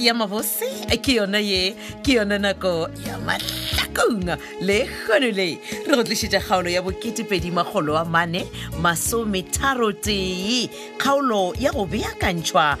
ya mabose ke yona ye ke yona nako ya mahlakong le kgono le re go tlišetša kgaolo ya boketepedi makgolo wa mane masometharo tee kgaolo ya go beakantšhwa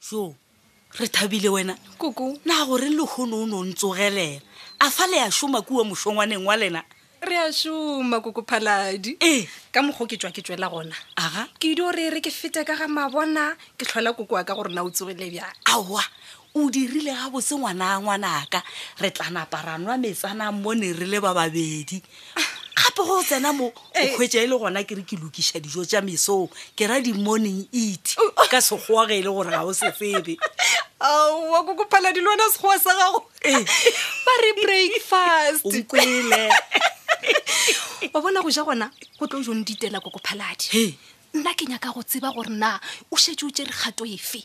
so re thabile wena koko na gore lehono o ne o ntsogelela a fa le ya šoma kua mošongwaneng wa lena re a šoma koko phaladi ee ka mokgwa ke tswa ke tswela gona aga ke dio re re ke fete ka ga mabona ke tlhola koko wa ka gore na o tsogile bjang aowa o dirile gabotse ngwana a ngwanaka re tla naparanwa metsanang mone re le ba babedi gape go tsena mo o kgwetsa e le gona ke re ke lokiša dijo tša mesong ke ra di-morning eat ka sekgowa ge e le gore ga o se tsebe aowa ko kophala di lwana sekgowa sa gago ba re breakfast nkwele wa bona go ja gona go tlo jong ditela ko kophaladi nna ke nyaka go tseba gore na o šetse o tse re kgato efe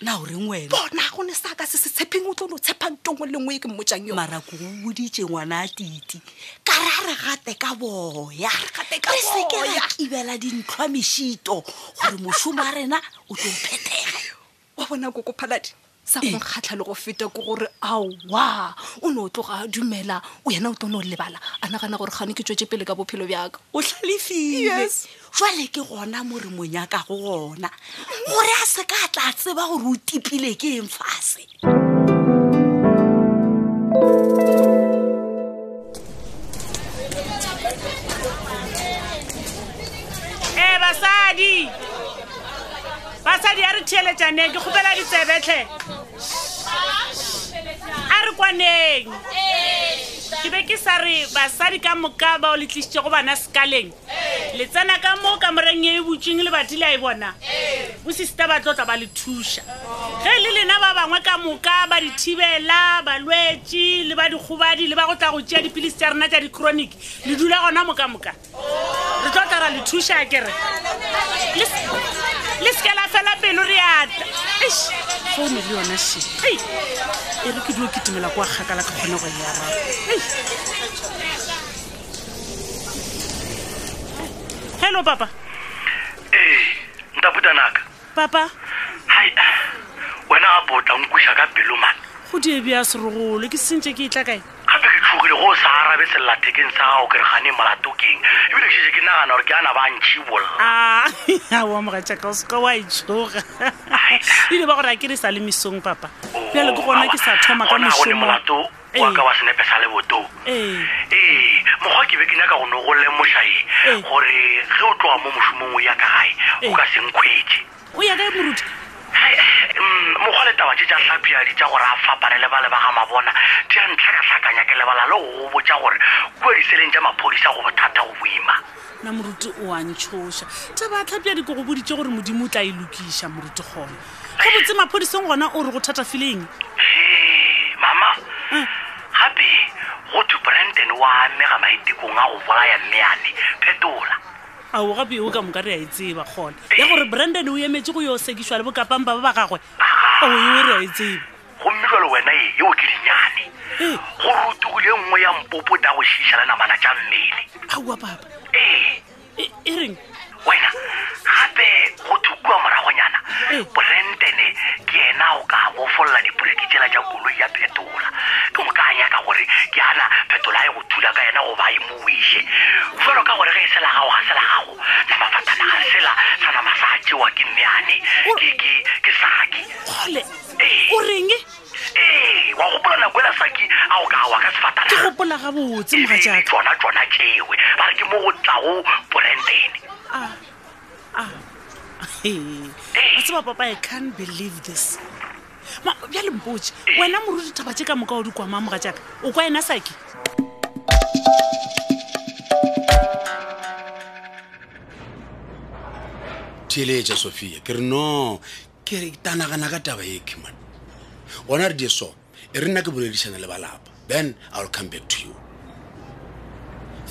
na o reng wena bona go ne sa ka se se tshepeng o tlo no tshepang tongwe le nngwe e ke mmotsang yo mara ko boditse ngwana a titi ka re a re gate ka boya re seke ra kibela dintlhwa mešito gore mošomo a rena o tlo phethega wa bona ko ko phaladi sa go nkgatlha le go feta ke gore aowa o ne o tloga a dumela o yena o tlo ne o lebala a nagana gore gane ke tswetse pele ka bophelo bjaka o tlhalefile jwale ke gona mo re mo nyakago gona gore a se ka tla tseba gore o tipile ke eng fase ee basadi basadi a re theeletšaneng ke kgopela ditsebetlhe a re kwaneng ke be ke sa re basadi ka moka bao letlisitšego bana sekaleng le tsena ka mo kamoreng e butsweng le batile a e bona bosista ba tlotla ba le thuša ge le lena ba bangwe ka moka ba di thibela balwetse le ba dikgobadi le ba go tla go tšea dipilisi tša rena tša dichronic le dula gona moka moka re tlotla ra le thuša kere le seke la fela pelo re ata founu le yona se e re ke dio ke timela kwa kgakala ke kgone go e araba hello papa ee ntabutanaka papa hai wena gape o tla nkuša ka pelo mane go die bja serogolo ke sentse ke e tla kae gape ke tlhogile go sa arabe sellathekeng sa gago ke re gane molato keng ebile ke šetse ke nagana gore ke ana ba ntšhibolla Ah, aowa mogatšaka o seka wa itshoga ile ba gore a ke re sa le mesong papa bjale ke gona ke sa thoma ka Gona go ne mošomo molato wa ka wa senepe sa leboto ee mokgwa ke be ke nyaka go no go lemošae gore ge o tloga mo mošomong o ya ka gae o ka senkgwetse o ya kae moruti mm, mokgwa le taba tse tša hlapiadi tša gore a fapane le ba le ba ga mabona di a ntlha ka tlhakanya ke lebala le go go botsa gore kua diseleng tša maphodisa go bothata go boima na moruti o a ntshoša taba a tlhapiadi ko go boditse gore modimo o tla e lokiša moruti gona go botse maphodiseng gona o re go thata feeling mama eh. gape go to brandon wa amega maitekong a go bolaya mmeane phetola ao gape o ka moka re a e tseba gona ya gore brandon o emetse go yo sekišwa le bokapang ba ba ba gagwe o eo re a e tseba gomme jalo wena e eo ke dinyane eh. go rutogile nngwe ya mpopo da go šišala namana tša mmele aowa papa ee e reng wena gape go thukua moragonyana eh. borentene ke ena o ka bofolola diporeki tsela tša koloi ya phetola ke mo ka nyaka gore ke ana phetola e go thula ka yena goba e mowiše felo ka gore ge e sela gago ga sela gago namafatana ga sela sa nama sa tsewa ke mmeane ke saki kgole eh. o reng wa gopola nako ela saki a o ka wa ka sefatana ke gopola gabotse moga jaaka tsona tsona tšewe ba re ke mo go tlago branden a ah, a ah. a tseba papa i can't believe this bja lempotse wena moruti thaba tše ka moka o dikwama moga jaaka o kwa ena saki theeletša sophia ke re no ke re ta nagana ka taba e keman gona re die so e re nna ke boledišana le balapa then i will come back to you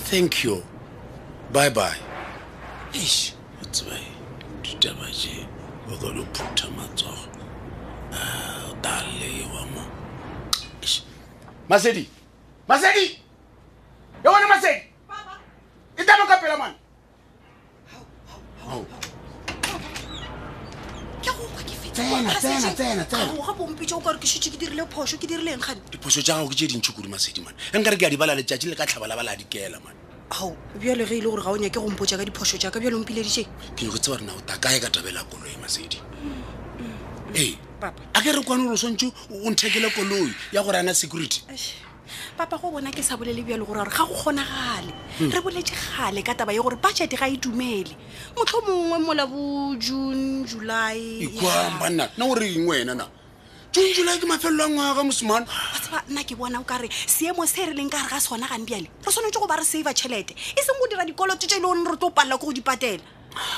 thank you bye bye eish o tseba ditaba je o ka lo phutha matsogo ah, o talewa mo masedi masedi e one masedi e tamo ka pela mane ga bompitša o kare ke šitše ke dirile phoso ke dirileng gane diphoso tša gago ke tše dintšhi kudu masedi mane e nkare ke a di bala letšatši le ka tlhabala bala dikela mane ao bjale ge e le gore ga o nyake gompotsa ka diphoso jaaka bjale ompileditše ke nyoko tseba rena o ta kae ka tabela koloi masedi ee a ke re kwane gore o swantse o nthekele koloi ya gore ana security papa go bona ke sa bolele bjalo gore gore ga go kgonagale hmm. re boletse gale ka taba ye gore budget ga e dumele motlho mongwe mola bo june july ikwa banna na o reng wena na june july ke mafelelo a ngwaga mosimane tseba nna ke bona o ka re seemo se re leng ka re ga se gona gane bjale re tshwanetse go ba re save tšhelete e seng go dira dikoloto tse e le one re tlo palela ko go di patela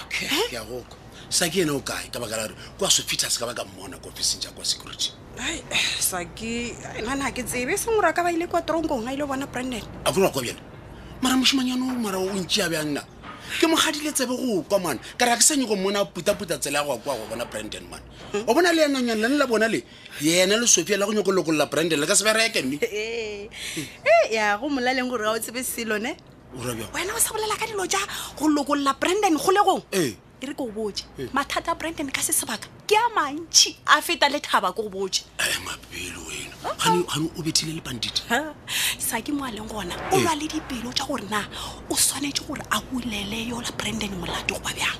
ke a goko saki ene o kae ka baka la gore kwa sofitha se ka ba ka mmona ko officing ja kwa security ai saki nana ga ke tsebe sengwe ra ka ba ile kwa tronkong a ile bona brandon a kore wa kwa bjana mara mošimanyano mara o ntšea bjang na ke mo gadile tsebe go kwa mane ka ra ke sa nyoko mona putaputa tsela ya go kwa go bona brandon mane hmm? o bona le enanyane lane la bona le yena le sophia la go nyoko lokolola brandon le ka se bereke mme ee ya go molaleng gore ga o tsebe selone wena o sa bolela ka dilo ja go lokolola brandon kgolegong e re ko o botse mathata a brandon ka se sebaka ke a mantšhi a feta le thaba ko go botse mapelo wena gane o bethile le bandit sa ke mo a leng gona o lwa le dipelo tša gore na o swanetse gore a bulele yola brandon molato go ba bjang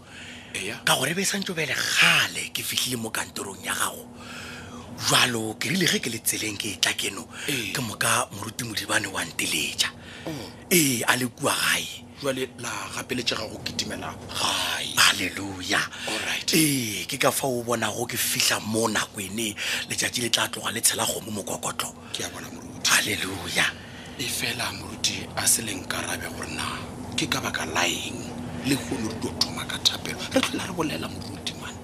ka gore be santse bele gale ke fitlhile mo kantorong ya gago jalo ke rile ge ke le tseleng ke etla keno ke moka moruti modibane wa nteletša oh. ee a le kua gae jale la gapeletšega go kitimela gae halleluja ee ke ka fa o bonago ke fihla mo nako ene letšatši le tla tloga le tshela kgomo mokokotlo ke a bona moruti halleluja e fela moruti a se leng karabe gore na ke ka baka laeng le kgone re tlo thoma ka thapelo re tlhola re bolela moruti mane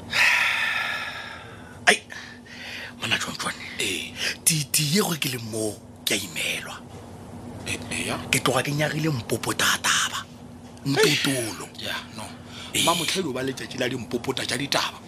ai mona jwang jwane ee titi ye go ke le moo ke a imelwa e, e, ya ke tloga ke nyagile mpopo tataba ntotolo ya no mamotlhelo ba letšatši la dimpopota tša ditaba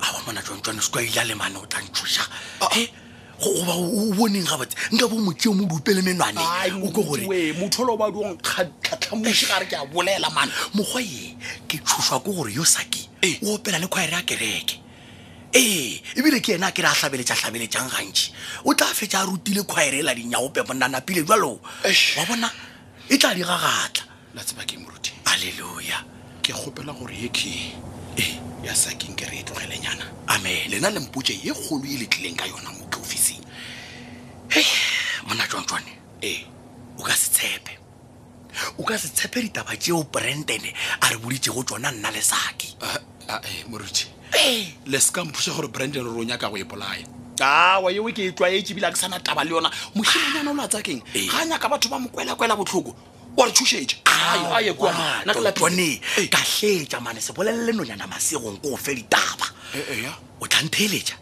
awa mona tsontswane se tlwaile a le mane o tla ntšhoša ah. e goba o boneng gabotse nka bo motse o mo dupe le menwane o ko gore motho lo ba dong tlhatlhamoši gare ke a bolela mane mokgwa ye ke tšhošwa ko gore yo saki eh. o opela le khwaere ya kereke ee ebile ke ena a kere a hlabeletša hlabeletšang gantši o tla fetša a rutile khwaere e la dinyagope monanapile jalo wa bona e tla di gagatla la tseba ke moruti aleluya ke kgopela gore ye ke e ya sa keng ke re e tlogelenyana ame lena le mpotse ye kgolo e le tlileng ka yona mo ke ofising hei mona tswantswane ee o ka se tshepe o ka se tshepe ditaba tšeo brandon a re boditsego tsona nna le saki ah, ah, eh, moruti le se ka mphusa gore brandon re o nyaka go e bolaya awa yeo ke e tlwaetse ebile a ke sana taba le yona mošinanyana o latsakeng ga a nyaka batho ba mo kwelakwela botlhoko wa re tšhošetša a ye kwa na ke lapile bone Ei. ka hletša mane se bolelele nonyana masegong ko o fe ditaba Eh, eh, ya. o tla ntheeletša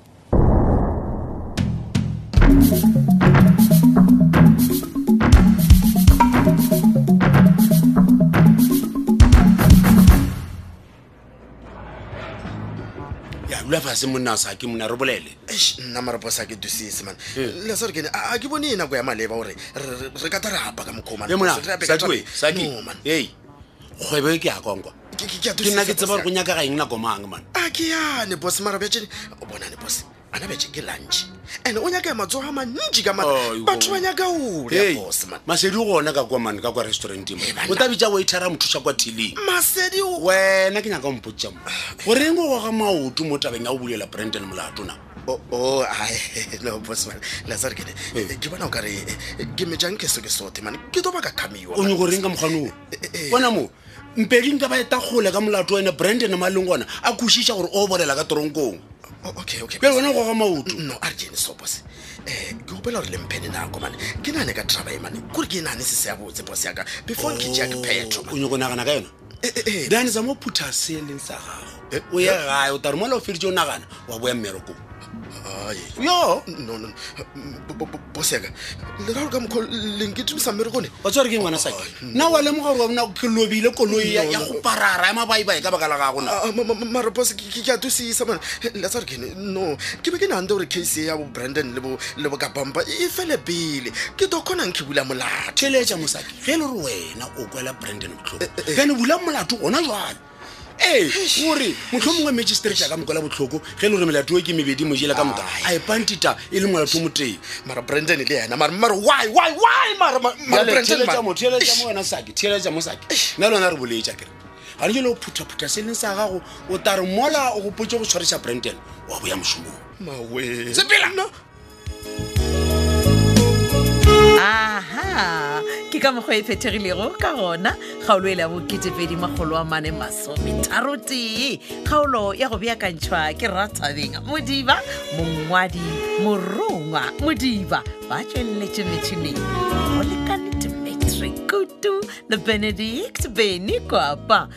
ya lula fase monna o sa ke monna re bolele Eish, nna maropo sa ke dusise man le sa re kene a a ke bone e nako ya maleba gore re- re- re ka ta re apa ka mokgwa o man. e mona Re ape ka satiwe tšhwale. saki No, man. ei kgwebo e ke ya konkwa Ke- ke- ke a ke nna ke dusisa, tseba boss, gore go nyaka ga eng nako mang man a ke yane bos mara bja tšene o bonane bos a nabetše ke lantšhe and o nyaka ya matsogo a mantši ka Aibo. batho ba nyaka Hey, olebose man masedi o gona ka kwa mane ka kwa restauranteng mo. o tla bitša waitera mothuša kwa thiling masedi o wena ke nyaka mpotsa mo goreng o goga maoto mo tabeng ya go bulela brandon molato na o o ai no boss man la tsare ke Eh. ne ke bona o ka re eh, ke mejang ke se ke sothe man ke to ba ka khamiwa o nyoko reng ka mokgwane o bona mo mpedi nka ba eta gole ka molato wene branden ma leng gona a kwešiša gore o bolela ka toronkong bjale gona goga maoto no a re jene sopose eh, ke gopela gore lemphene nako mane ke nane ka traba e mane kore ke nane se se ya botse bose yaka before ke jea ke oh, phetho o nyoko nagana ka yona eh, eh, dane sa mo phutha se e leng sa gago o ye gae o tare mola o feditse o nagana wa boya mmerokong yo no no boseka le ra ka mokho leng ke tumisa mmerekone wa tshware ke ngwana sake nna wa lemoga gore wa bona ke lobile koloi ya go parara ya mabaibai ka baka la gago na ah, ah, mara bos ke a tusisa mana la tshware ke no ke be ke nante gore case ya bo brandon le bo kabampa e fele pele ke to kgonang ke bula molato theletša mosake ge e le gore wena o kwela brandon botlhoko kane eh, eh, eh. bula molato gona jwale ee o re motlho mongwe magistrate a ka mokwela botlhoko ge e le gore melato e ke mebedi mojela ka moka a epantita e le molato o motee mara brandon le yena mara mara why why why mara mara Bjale, brandon theeletša mara mo theeletša mo wena sake theeletša mo sake nna le wena re boletša kere ga le jelo phuthaphutha se leng sa gago o tare mola o gopotse go tshwarisa brandon wa boya mošomong mawe sepela aha ke ka mokgwa e phethegilego ka gona kgaolo e le ya boketepedi makgolo a mane masometharo tee kgaolo ya go beakantšhwa ke rathabeng modiba mongwadi morongwa modiba ba tšweleletše metšhineng go lekane dimetri kutu le benedict beny kwapa